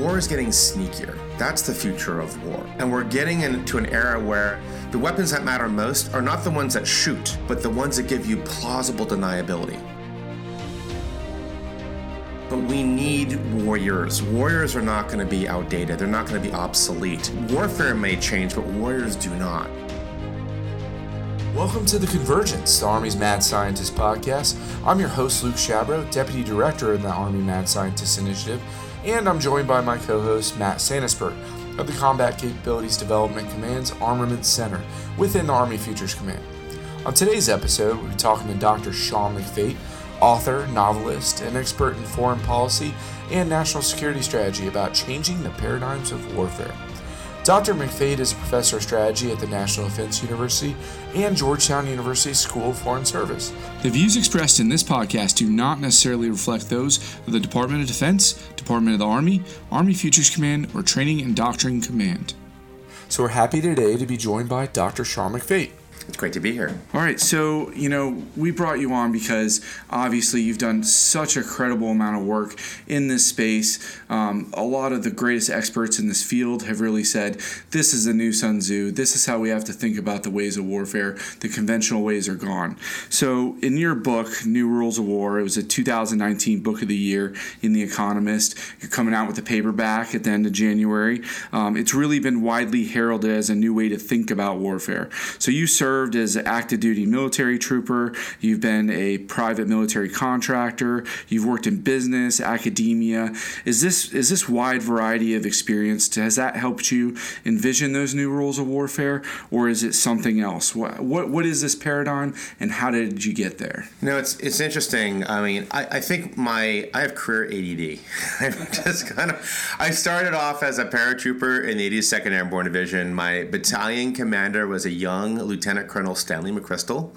war is getting sneakier. That's the future of war. And we're getting into an era where the weapons that matter most are not the ones that shoot, but the ones that give you plausible deniability. But we need warriors. Warriors are not going to be outdated, they're not going to be obsolete. Warfare may change, but warriors do not. Welcome to The Convergence, the Army's Mad Scientist podcast. I'm your host, Luke Shabro, Deputy Director of the Army Mad Scientist Initiative, and I'm joined by my co host, Matt Santaspirt of the Combat Capabilities Development Command's Armament Center within the Army Futures Command. On today's episode, we'll be talking to Dr. Sean McFate, author, novelist, and expert in foreign policy and national security strategy about changing the paradigms of warfare. Dr. McFate is a professor of strategy at the National Defense University and Georgetown University School of Foreign Service. The views expressed in this podcast do not necessarily reflect those of the Department of Defense, Department of the Army, Army Futures Command, or Training and Doctrine Command. So we're happy today to be joined by Dr. Sean McFate. It's great to be here. All right, so you know we brought you on because obviously you've done such a credible amount of work in this space. Um, a lot of the greatest experts in this field have really said this is the new Sun Tzu. This is how we have to think about the ways of warfare. The conventional ways are gone. So in your book, New Rules of War, it was a 2019 Book of the Year in The Economist. You're coming out with a paperback at the end of January. Um, it's really been widely heralded as a new way to think about warfare. So you serve served as an active duty military trooper, you've been a private military contractor, you've worked in business, academia. Is this is this wide variety of experience has that helped you envision those new rules of warfare or is it something else? What what, what is this paradigm and how did you get there? Know, it's it's interesting. I mean, I, I think my I have career ADD. I'm just kind of I started off as a paratrooper in the 82nd Airborne Division. My battalion commander was a young lieutenant Colonel Stanley McChrystal,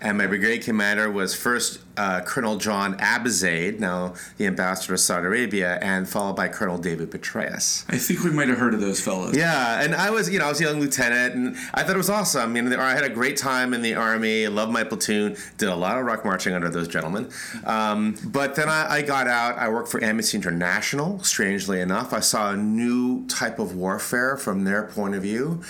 and my brigade commander was first uh, Colonel John Abizaid, now the ambassador to Saudi Arabia, and followed by Colonel David Petraeus. I think we might have heard of those fellows. Yeah, and I was, you know, I was a young lieutenant, and I thought it was awesome. I mean, I had a great time in the army. I loved my platoon. Did a lot of ruck marching under those gentlemen. Um, but then I, I got out. I worked for Amnesty International. Strangely enough, I saw a new type of warfare from their point of view.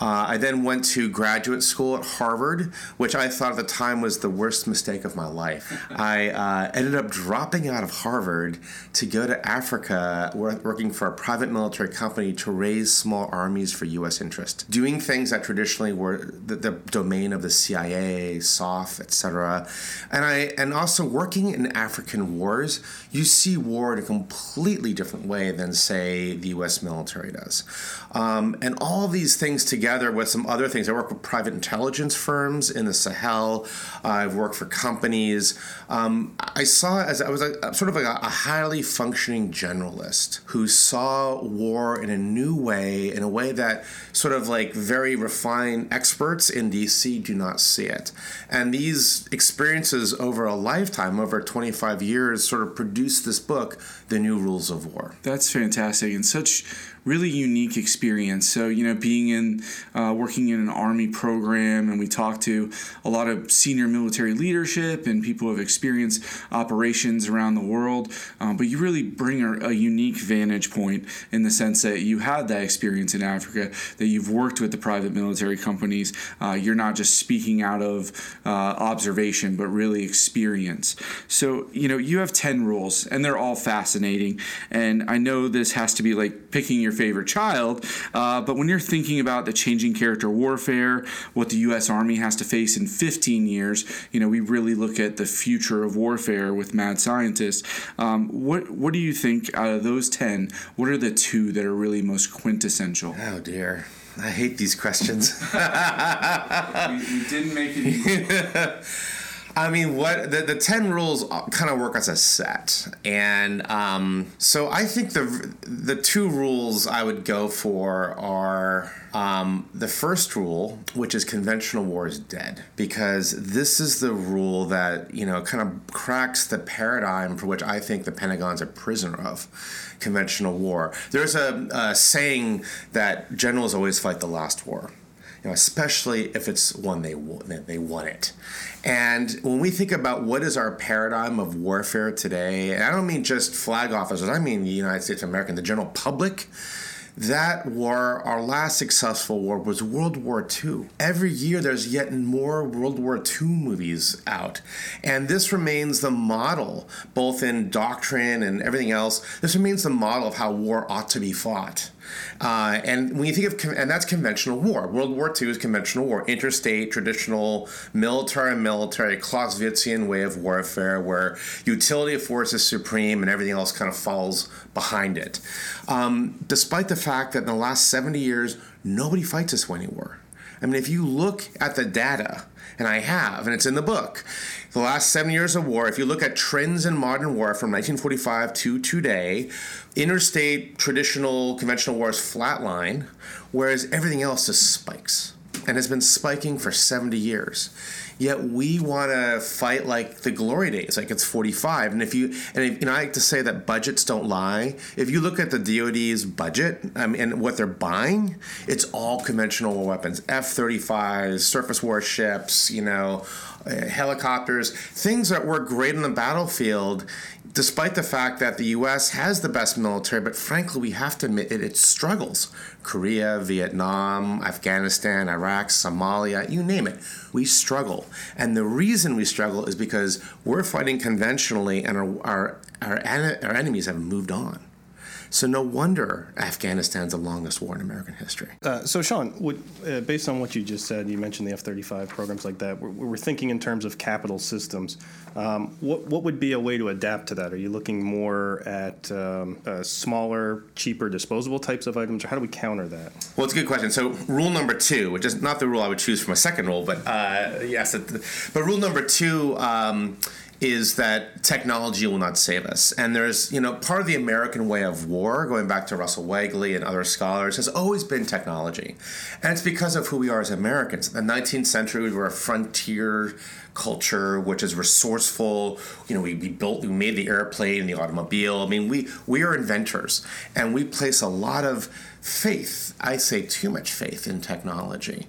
Uh, I then went to graduate school at Harvard, which I thought at the time was the worst mistake of my life. I uh, ended up dropping out of Harvard to go to Africa, working for a private military company to raise small armies for U.S. interest, doing things that traditionally were the, the domain of the CIA, SOF, etc. And I and also working in African wars, you see war in a completely different way than say the U.S. military does, um, and all these things together with some other things. I work with private intelligence firms in the Sahel. I've worked for companies um, I saw as I was a, sort of a, a, highly functioning generalist who saw war in a new way, in a way that sort of like very refined experts in DC do not see it. And these experiences over a lifetime, over 25 years, sort of produced this book, The New Rules of War. That's fantastic and such really unique experience. So, you know, being in, uh, working in an Army program, and we talked to a lot of senior military leadership and people who have experienced operations around the world. Um, but you really bring a, a, unique vantage point in the sense that you had that experience in Africa, that you've worked with the private military companies. Uh, you're not just speaking out of uh, observation, but really experience. So, you know, you have 10 rules, and they're all fascinating. And I know this has to be like picking your favorite child. Uh, but when you're thinking about the changing character warfare, what the U.S. Army has to face in 15 years, you know, we really look at the future of warfare with mad scientists. Um, what what do you think out of those 10? What are the two that are really most quintessential? Oh dear. I hate these questions. we, we, didn't make it easy. I mean, what the, the ten rules kind of work as a set, and um, so I think the the two rules I would go for are um, the first rule, which is conventional war is dead, because this is the rule that you know kind of cracks the paradigm for which I think the Pentagon's a prisoner of conventional war. There's a, a saying that generals always fight the last war know, especially if it's one they they won it. And when we think about what is our paradigm of warfare today, and I don't mean just flag officers, I mean the United States of America, the general public that war, our last successful war, was World War II. Every year there's yet more World War II movies out. And this remains the model, both in doctrine and everything else, this remains the model of how war ought to be fought. Uh, and when you think of, and that's conventional war. World War II is conventional war, interstate, traditional, military, military, Clausewitzian way of warfare, where utility of force is supreme and everything else kind of falls behind it. Um, despite the fact that in the last 70 years, nobody fights this way anymore. I mean, if you look at the data, and I have, and it's in the book, the last seven years of war, if you look at trends in modern war from 1945 to today, interstate traditional conventional wars flatline, whereas everything else just spikes and has been spiking for 70 years. Yet we want to fight like the glory days, like it's 45. And if you and if, I like to say that budgets don't lie. If you look at the DoD's budget um, and what they're buying, it's all conventional weapons, F-35s, surface warships, you know, uh, helicopters, things that work great on the battlefield despite the fact that the U.S. has the best military, but frankly, we have to admit it, it struggles. Korea, Vietnam, Afghanistan, Iraq, Somalia, you name it, we struggle. And the reason we struggle is because we're fighting conventionally and our, our, our, our enemies have moved on. So no wonder Afghanistan's the longest war in American history. Uh, so Sean, would, uh, based on what you just said, you mentioned the F-35 programs like that. We're, we're thinking in terms of capital systems. Um, what what would be a way to adapt to that? Are you looking more at um, uh, smaller, cheaper, disposable types of items, or how do we counter that? Well, it's a good question. So rule number two, which is not the rule I would choose for my second rule, but uh, yes, but rule number two. Um, is that technology will not save us. And there's, you know, part of the American way of war, going back to Russell Weigley and other scholars, has always been technology. And it's because of who we are as Americans. In the 19th century, we were a frontier culture, which is resourceful. You know, we, we built, we made the airplane, the automobile. I mean, we, we are inventors. And we place a lot of faith, I say too much faith in technology.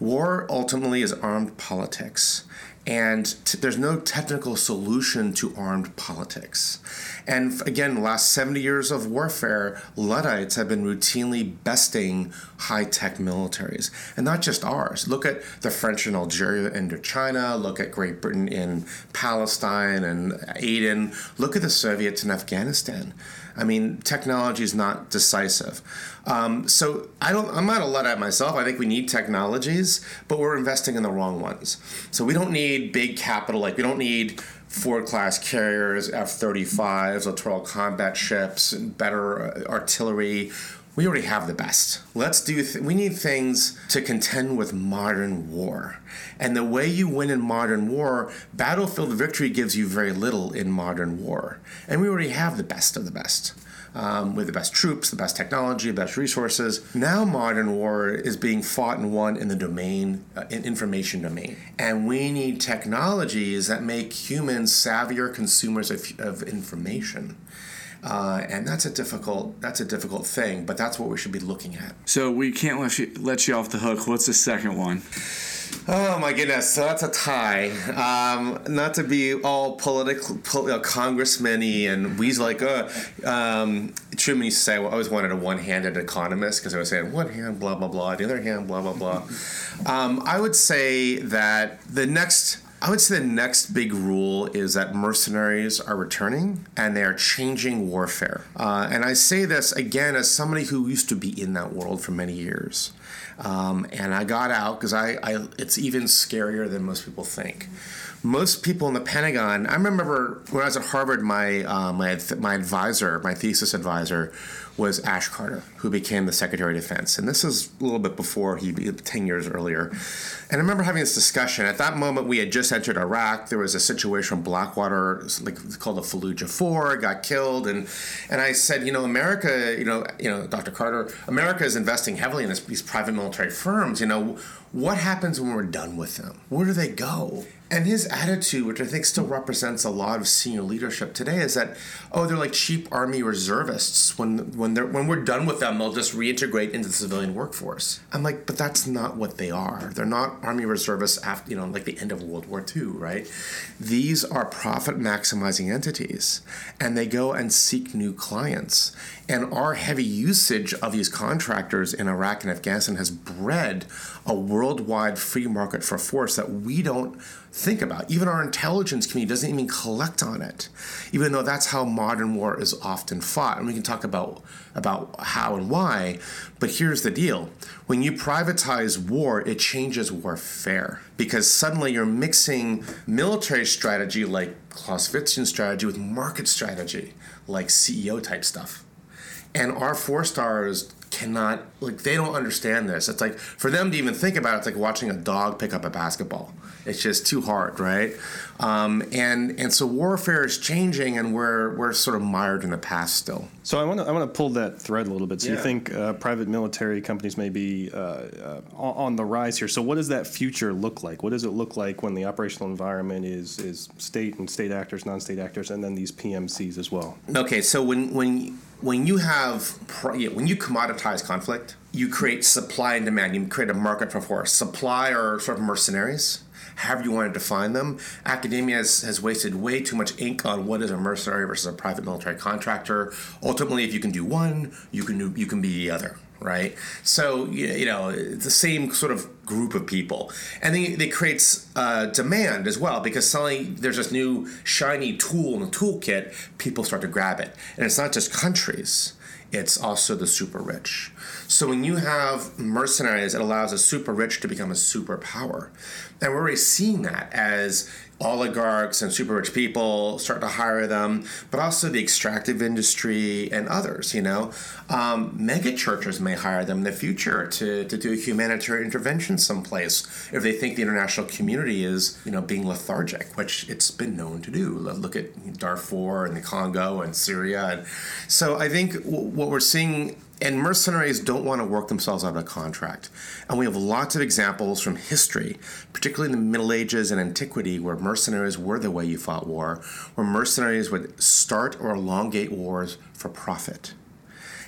War ultimately is armed politics and t- there's no technical solution to armed politics. And again, last 70 years of warfare, Luddites have been routinely besting high tech militaries. And not just ours. Look at the French in Algeria and Indochina, look at Great Britain in Palestine and Aden, look at the Soviets in Afghanistan. I mean, technology is not decisive. Um, so I don't. I'm not a luddite myself. I think we need technologies, but we're investing in the wrong ones. So we don't need big capital. Like we don't need Ford class carriers, F 35s, littoral combat ships, better artillery. We already have the best. Let's do. Th- we need things to contend with modern war, and the way you win in modern war, battlefield victory gives you very little in modern war, and we already have the best of the best um, with the best troops, the best technology, the best resources. Now, modern war is being fought and won in the domain, uh, in information domain, and we need technologies that make humans savvier consumers of, of information. Uh, and that's a difficult that's a difficult thing, but that's what we should be looking at. So we can't let you let you off the hook. What's the second one? Oh my goodness! So that's a tie. Um, not to be all political, pol- you know, congressman-y and we like. Uh, um, Truman used to say, well, I always wanted a one-handed economist because I was saying one hand, blah blah blah, the other hand, blah blah blah. Um, I would say that the next. I would say the next big rule is that mercenaries are returning and they are changing warfare. Uh, and I say this again as somebody who used to be in that world for many years. Um, and I got out because I, I, it's even scarier than most people think. Most people in the Pentagon, I remember when I was at Harvard, my uh, my my advisor, my thesis advisor, was Ash Carter, who became the Secretary of Defense. And this is a little bit before he, 10 years earlier. And I remember having this discussion. At that moment, we had just entered Iraq. There was a situation in Blackwater, like called the Fallujah Four, got killed. And, and I said, you know, America, you know, you know, Dr. Carter, America is investing heavily in this, these private military firms. You know, what happens when we're done with them? Where do they go? And his attitude, which I think still represents a lot of senior leadership today, is that oh, they're like cheap army reservists. When when they're when we're done with them, they'll just reintegrate into the civilian workforce. I'm like, but that's not what they are. They're not army reservists after you know like the end of World War II, right? These are profit maximizing entities, and they go and seek new clients. And our heavy usage of these contractors in Iraq and Afghanistan has bred a worldwide free market for force that we don't think about. Even our intelligence community doesn't even collect on it, even though that's how modern war is often fought. And we can talk about about how and why. But here's the deal: when you privatize war, it changes warfare because suddenly you're mixing military strategy like Clausewitzian strategy with market strategy like CEO type stuff. And our four stars cannot like they don't understand this. It's like for them to even think about it, it's like watching a dog pick up a basketball. It's just too hard, right? Um, and and so warfare is changing, and we're we're sort of mired in the past still. So I want to I want to pull that thread a little bit. So Yeah. you think uh, private military companies may be uh, uh, on on the rise here. So what does that future look like? What does it look like when the operational environment is is state and state actors, non-state actors, and then these PMCs as well? Okay, so when when when you have yeah, when you commoditize conflict, you create supply and demand. You create a market for force. Supply are sort of mercenaries, however you want to define them. Academia has, has wasted way too much ink on what is a mercenary versus a private military contractor. Ultimately, if you can do one, you can do you can be the other. Right, so you know it's the same sort of group of people, and then it creates uh, demand as well because suddenly there's this new shiny tool in the toolkit. People start to grab it, and it's not just countries; it's also the super rich. So when you have mercenaries, it allows a super rich to become a superpower, and we're already seeing that as oligarchs and super rich people start to hire them, but also the extractive industry and others. You know, um, mega churches may hire them in the future to, to do a humanitarian intervention someplace if they think the international community is you know being lethargic, which it's been known to do. Look at Darfur and the Congo and Syria, and so I think w- what we're seeing and mercenaries don't want to work themselves out of a contract. And we have lots of examples from history, particularly in the Middle Ages and antiquity, where mercenaries were the way you fought war, where mercenaries would start or elongate wars for profit.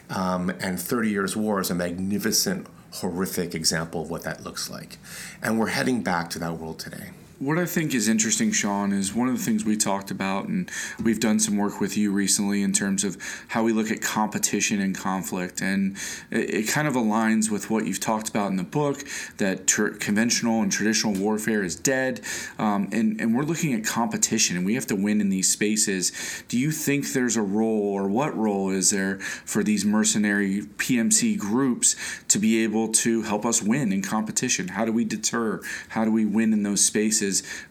Um, and 30 Years' War is a magnificent, horrific example of what that looks like. And we're heading back to that world today. What I think is interesting, Sean, is one of the things we talked about, and we've done some work with you recently in terms of how we look at competition and conflict. And it, kind of aligns with what you've talked about in the book that conventional and traditional warfare is dead. Um, and, and we're looking at competition, and we have to win in these spaces. Do you think there's a role, or what role is there for these mercenary PMC groups to be able to help us win in competition? How do we deter? How do we win in those spaces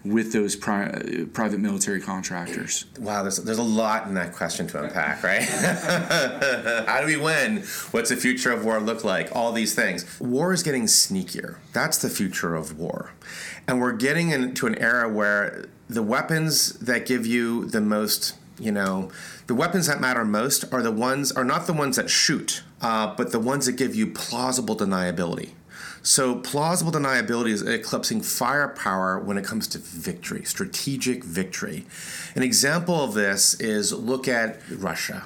with those pri- private military contractors? Wow, there's, there's a lot in that question to unpack, right? How do we win? What's the future of war look like? All these things. War is getting sneakier. That's the future of war. And we're getting into an era where the weapons that give you the most, you know, the weapons that matter most are the ones, are not the ones that shoot, uh, but the ones that give you plausible deniability. So plausible deniability is eclipsing firepower when it comes to victory, strategic victory. An example of this is look at Russia.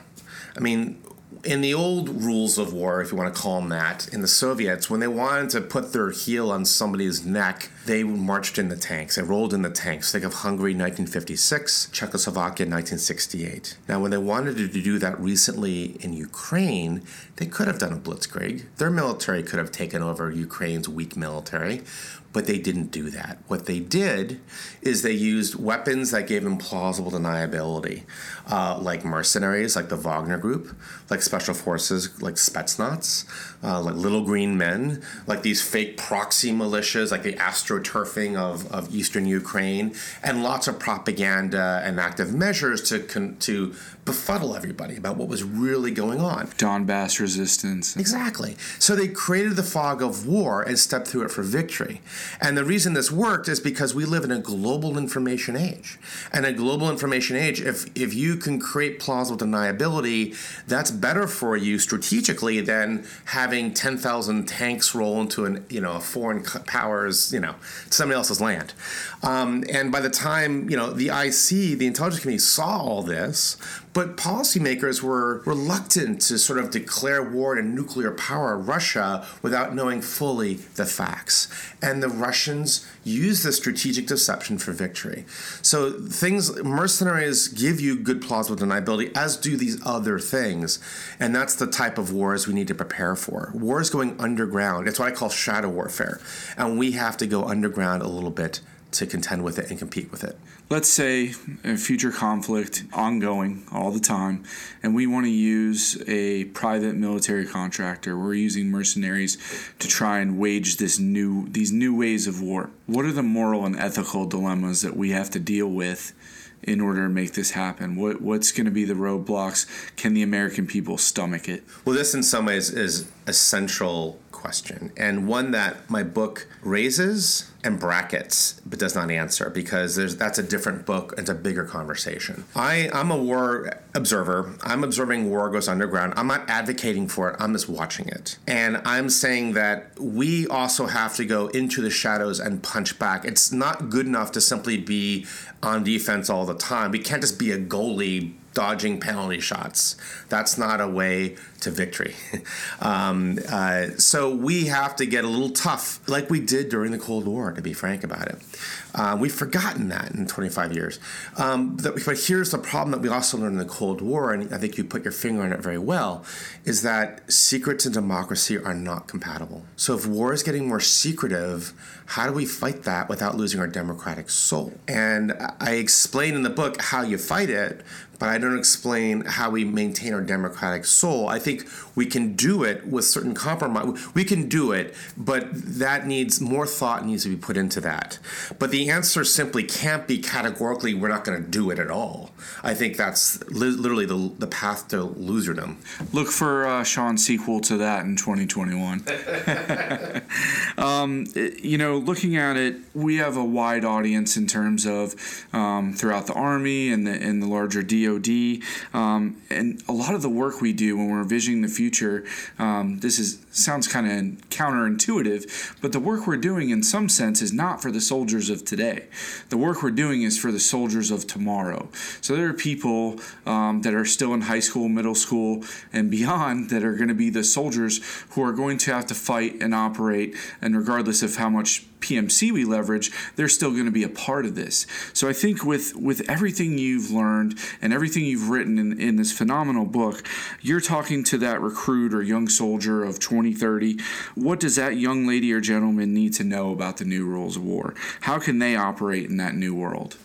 I mean, in the old rules of war, if you want to call them that, in the Soviets, when they wanted to put their heel on somebody's neck, they marched in the tanks. They rolled in the tanks. Think of Hungary 1956, Czechoslovakia 1968. Now, when they wanted to do that recently in Ukraine, they could have done a blitzkrieg. Their military could have taken over Ukraine's weak military, but they didn't do that. What they did is they used weapons that gave them plausible deniability, uh, like mercenaries, like the Wagner Group, like special forces, like Spetsnaz, uh, like Little Green Men, like these fake proxy militias, like the astroturfing of, of eastern Ukraine, and lots of propaganda and active measures to con- to befuddle everybody about what was really going on. Donbass resistance. Exactly. So they created the fog of war and stepped through it for victory. And the reason this worked is because we live in a global information age. And a global information age, if if you can create plausible deniability, that's better for you strategically than having 10,000 tanks roll into an, you know, a foreign powers, you know, somebody else's land. Um, and by the time you know the IC, the intelligence community saw all this, but policymakers were reluctant to sort of declare war and nuclear power Russia without knowing fully the facts. And the Russians used the strategic deception for victory. So things mercenaries give you good plausible deniability, as do these other things. And that's the type of wars we need to prepare for. War is going underground. It's what I call shadow warfare. And we have to go underground a little bit to contend with it and compete with it. Let's say a future conflict ongoing all the time, and we want to use a private military contractor. We're using mercenaries to try and wage this new these new ways of war. What are the moral and ethical dilemmas that we have to deal with in order to make this happen? What what's going to be the roadblocks? Can the American people stomach it? Well, this in some ways is a central question and one that my book raises and brackets but does not answer because there's that's a different book it's a bigger conversation. I i'm a war observer. I'm observing war goes underground. I'm not advocating for it. I'm just watching it. And i'm saying that we also have to go into the shadows and punch back. It's not good enough to simply be on defense all the time. We can't just be a goalie dodging penalty shots. That's not a way to victory. um, uh, so we have to get a little tough, like we did during the Cold War, to be frank about it. Uh, we've forgotten that in 25 years. Um, but here's the problem that we also learned in the Cold War, and I think you put your finger on it very well, is that secrets and democracy are not compatible. So if war is getting more secretive, how do we fight that without losing our democratic soul? And I explain in the book how you fight it, but I don't explain how we maintain our democratic soul. I think we can do it with certain compromise. We can do it, but that needs more thought needs to be put into that. But the answer simply can't be categorically we're not going to do it at all. I think that's li- literally the, the path to loserdom. Look for uh, Sean's sequel to that in 2021. um, you know, looking at it, we have a wide audience in terms of um, throughout the Army and the, and the larger DoD. Um, and a lot of the work we do when we're envisioning the future, um, this is sounds kind of counterintuitive, but the work we're doing in some sense is not for the soldiers of today. The work we're doing is for the soldiers of tomorrow. So there are people um, that are still in high school, middle school, and beyond that are going to be the soldiers who are going to have to fight and operate, and regardless of how much PMC we leverage, they're still going to be a part of this. So I think with with everything you've learned and everything you've written in, in this phenomenal book, you're talking to that recruit or young soldier of 2030. What does that young lady or gentleman need to know about the new rules of war? How can they operate in that new world?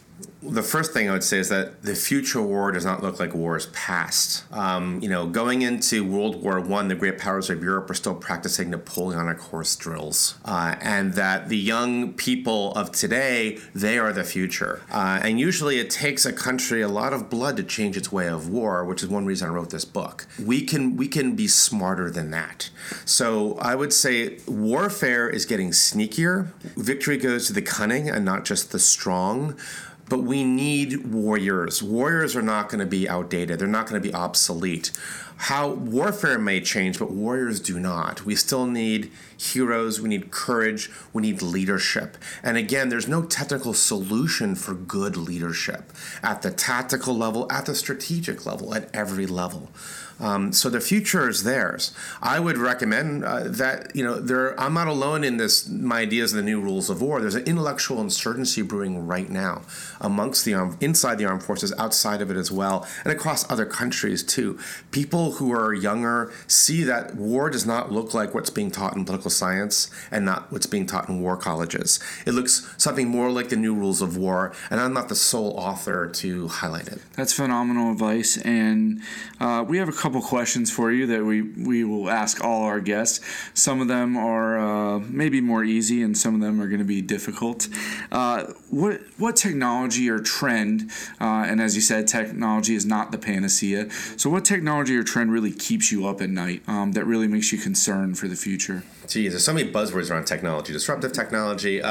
The first thing I would say is that the future war does not look like wars past. Um, you know, going into World War One, the great powers of Europe were still practicing Napoleonic horse drills, uh, and that the young people of today they are the future. Uh, and usually, it takes a country a lot of blood to change its way of war, which is one reason I wrote this book. We can we can be smarter than that. So I would say warfare is getting sneakier. Victory goes to the cunning and not just the strong but we need warriors. Warriors are not going to be outdated. They're not going to be obsolete. How warfare may change, but warriors do not. We still need heroes, we need courage, we need leadership. And again, there's no technical solution for good leadership at the tactical level, at the strategic level, at every level. Um, so the future is theirs. I would recommend uh, that you know there. I'm not alone in this. My ideas of the new rules of war. There's an intellectual insurgency brewing right now amongst the inside the armed forces, outside of it as well, and across other countries too. People who are younger see that war does not look like what's being taught in political science and not what's being taught in war colleges. It looks something more like the new rules of war, and I'm not the sole author to highlight it. That's phenomenal advice, and uh, we have a couple questions for you that we, we will ask all our guests. Some of them are uh, maybe more easy, and some of them are going to be difficult. Uh, what what technology or trend? Uh, and as you said, technology is not the panacea. So, what technology or trend really keeps you up at night? Um, that really makes you concerned for the future? Geez, there's so many buzzwords around technology. Disruptive technology.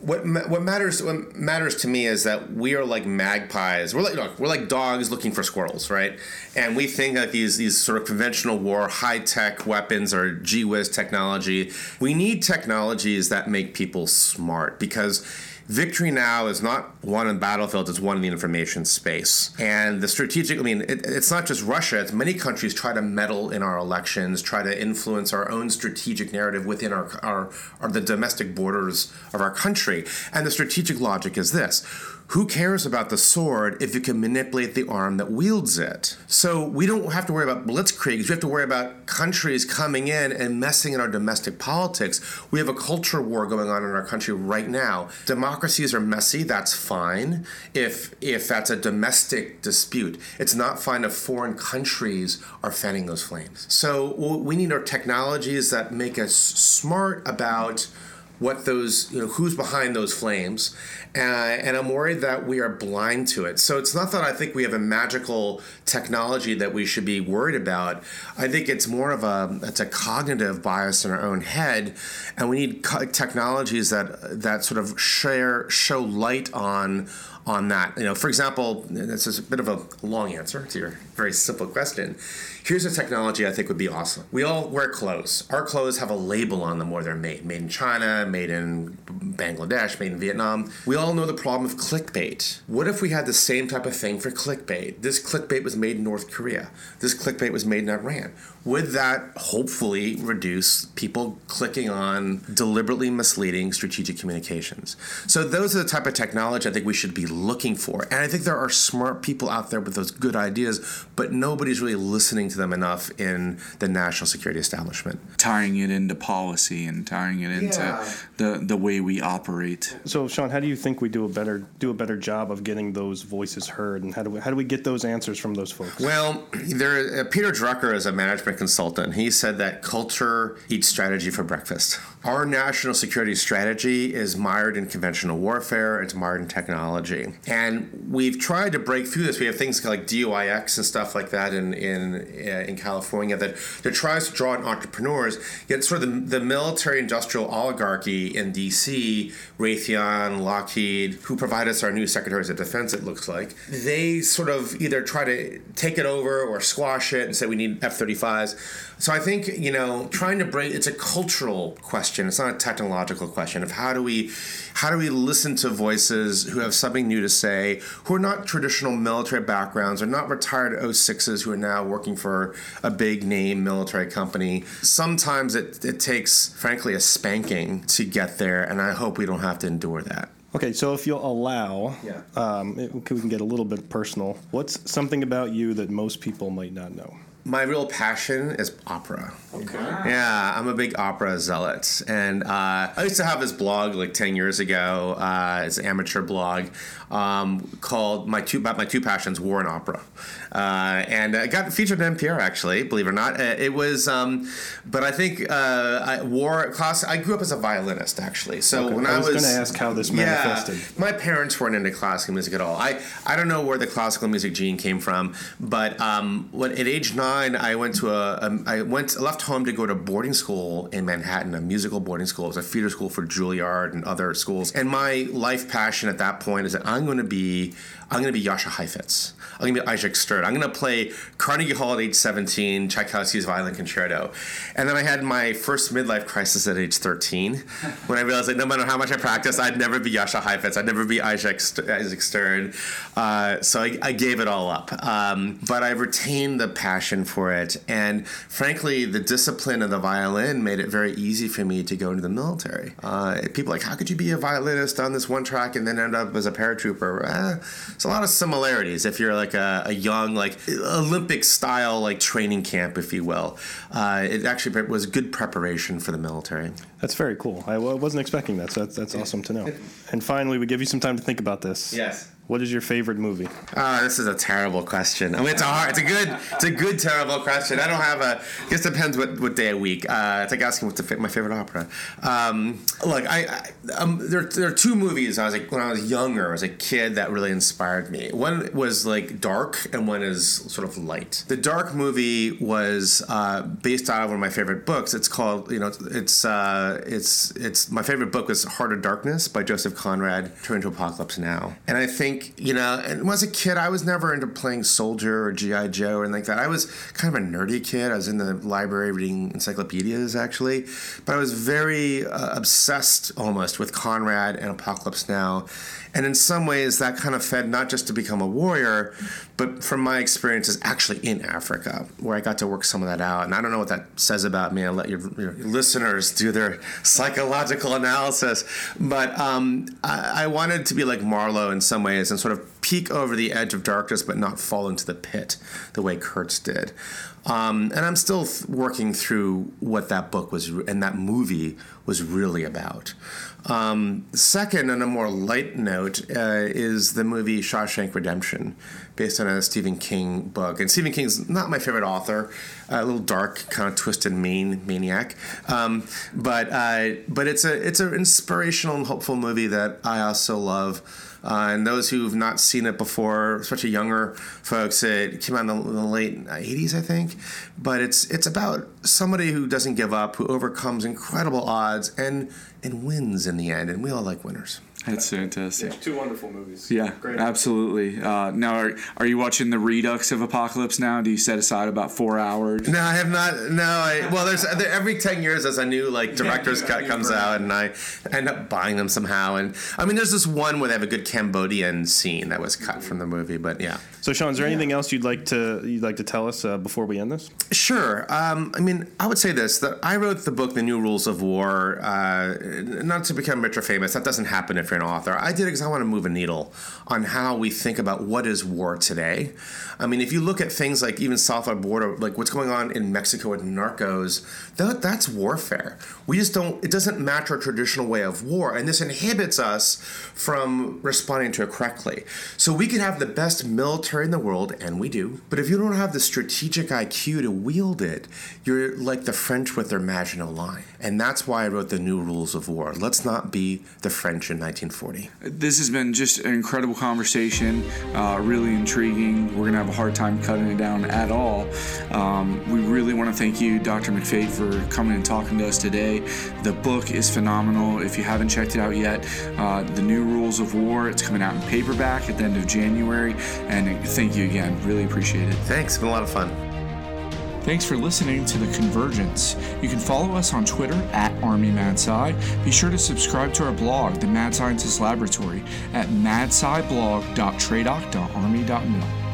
What what matters what matters to me is that we are like magpies. We're like look, we're like dogs looking for squirrels, right? And we think that these these sort of conventional war high tech weapons or gee whiz technology. We need technologies that make people smart because victory now is not won in battlefields, it's won in the information space. And the strategic, I mean, it, it's not just Russia, it's many countries try to meddle in our elections, try to influence our own strategic narrative within our, our, our the domestic borders of our country. And the strategic logic is this who cares about the sword if you can manipulate the arm that wields it? So we don't have to worry about blitzkriegs. We have to worry about countries coming in and messing in our domestic politics. We have a culture war going on in our country right now. Democracies are messy. That's fine if if that's a domestic dispute. It's not fine if foreign countries are fanning those flames. So we need our technologies that make us smart about what those you know who's behind those flames uh, and i'm worried that we are blind to it. So it's not that i think we have a magical technology that we should be worried about. I think it's more of a it's a cognitive bias in our own head and we need co- technologies that that sort of share show light on on that. You know, for example, this is a bit of a long answer to your very simple question. Here's a technology I think would be awesome. We all wear clothes. Our clothes have a label on them where they're made. Made in China, made in Bangladesh, made in Vietnam. We all know the problem of clickbait. What if we had the same type of thing for clickbait? This clickbait was made in North Korea. This clickbait was made in Iran. Would that hopefully reduce people clicking on deliberately misleading strategic communications? So those are the type of technology I think we should be looking for. And I think there are smart people out there with those good ideas, but nobody's really listening to them enough in the national security establishment. Tying it into policy and tying it into yeah. the, the way we operate. So Sean, how do you think we do a better do a better job of getting those voices heard and how do we how do we get those answers from those folks? Well, there uh, Peter Drucker is a management consultant. He said that culture eats strategy for breakfast. Our national security strategy is mired in conventional warfare, it's mired in technology. And we've tried to break through this. We have things like DIUx and stuff like that in in uh, in California that, that tries to draw in entrepreneurs. Yet sort of the, the military industrial oligarchy in DC, Raytheon, Lockheed, who provide us our new secretaries of defense, it looks like, they sort of either try to take it over or squash it and say we need F 35s. So I think, you know, trying to break it's a cultural question. It's not a technological question of how do we how do we listen to voices who have something new to say, who are not traditional military backgrounds, are not retired 06s who are now working for a big name military company. Sometimes it, it takes, frankly, a spanking to get there, and I hope we don't have to endure that. Okay, so if you'll allow, yeah. um, it, we can get a little bit personal. What's something about you that most people might not know? My real passion is opera. Okay. Yeah, I'm a big opera zealot, and uh, I used to have this blog like ten years ago. Uh, it's an amateur blog um, called my two about my two passions, war and opera, uh, and it got featured in NPR actually, believe it or not. Uh, it was, um, but I think uh, I, war class. I grew up as a violinist actually, so okay. when I was, was, going to ask how this manifested. Yeah, my parents weren't into classical music at all. I I don't know where the classical music gene came from, but um, when at age nine, I went to a, a I went left home to go to boarding school in Manhattan, a musical boarding school. It was a feeder school for Juilliard and other schools. And my life passion at that point is that I'm going to be I'm going to be Jascha Heifetz. I'm going to be Isaac Stern. I'm going to play Carnegie Hall at age 17, Tchaikovsky's Violin Concerto. And then I had my first midlife crisis at age 13 when I realized that no matter how much I practiced, I'd never be Jascha Heifetz. I'd never be Isaac, Isaac Stern. Uh, so I, I, gave it all up. Um, but I retained the passion for it. And frankly, the discipline of the violin made it very easy for me to go into the military. Uh, people like, how could you be a violinist on this one track and then end up as a paratrooper? Eh, there's a lot of similarities if you're like a, a young, like Olympic style, like training camp, if you will. Uh, it actually was good preparation for the military. That's very cool. I wasn't expecting that, so that's, that's awesome to know. And finally, we give you some time to think about this. Yes. What is your favorite movie? Uh, this is a terrible question. I mean, it's a hard, it's a good, it's a good terrible question. I don't have a. I guess depends what, what day of week. Uh, it's like asking what's my favorite opera. Um, look, I, I um, there, there are two movies. I was like when I was younger, as a kid, that really inspired me. One was like dark, and one is sort of light. The dark movie was uh, based out of one of my favorite books. It's called, you know, it's uh, it's it's my favorite book was Heart of Darkness by Joseph Conrad, turned to Apocalypse Now, and I think think, you know, and when I was a kid, I was never into playing soldier or GI Joe or anything like that. I was kind of a nerdy kid. I was in the library reading encyclopedias actually, but I was very uh, obsessed almost with Conrad and Apocalypse Now, and in some ways, that kind of fed not just to become a warrior, but from my experiences actually in Africa, where I got to work some of that out. And I don't know what that says about me. I'll let your, your listeners do their psychological analysis. But um, I, I wanted to be like Marlowe in some ways and sort of peek over the edge of darkness, but not fall into the pit the way Kurtz did. Um, and I'm still th- working through what that book was and that movie was really about. Um, second, on a more light note, uh, is the movie Shawshank Redemption, based on a Stephen King book. And Stephen King's not my favorite author, a little dark, kind of twisted, mean maniac. Um, but uh, but it's a it's an inspirational and hopeful movie that I also love. Uh, and those who've not seen it before, especially younger folks, it came out in the, in the, late 80s, I think. But it's it's about somebody who doesn't give up, who overcomes incredible odds and and wins in the end. And we all like winners. That's fantastic. Yeah, two wonderful movies. Yeah, Great. absolutely. Uh, now, are, are you watching the Redux of Apocalypse now? Do you set aside about four hours? No, I have not. No, I, well, there's there, every ten years as a new like director's yeah, cut comes out, and I end up buying them somehow. And I mean, there's this one where they have a good Cambodian scene that was cut from the movie, but yeah. So, Sean, is there anything else you'd like to you'd like to tell us uh, before we end this? Sure. Um, I mean, I would say this: that I wrote the book, The New Rules of War, uh, not to become rich or famous. That doesn't happen if you're an author. I did it because I want to move a needle on how we think about what is war today. I mean, if you look at things like even south of border, like what's going on in Mexico with narcos, that, that's warfare. We just don't. It doesn't match our traditional way of war, and this inhibits us from responding to it correctly. So we could have the best military military in the world, and we do. But if you don't have the strategic IQ to wield it, you're like the French with their Maginot Line. And that's why I wrote the New Rules of War. Let's not be the French in 1940. This has been just an incredible conversation, uh, really intriguing. We're going to have a hard time cutting it down at all. Um, we really want to thank you, Dr. McFate, for coming and talking to us today. The book is phenomenal. If you haven't checked it out yet, uh, The New Rules of War, it's coming out in paperback at the end of January. And thank you again. Really appreciate it. Thanks. It's been a lot of fun. Thanks for listening to The Convergence. You can follow us on Twitter at ArmyMadSci. Be sure to subscribe to our blog, The Mad Scientist Laboratory, at madsciblog.tradoc.army.mil.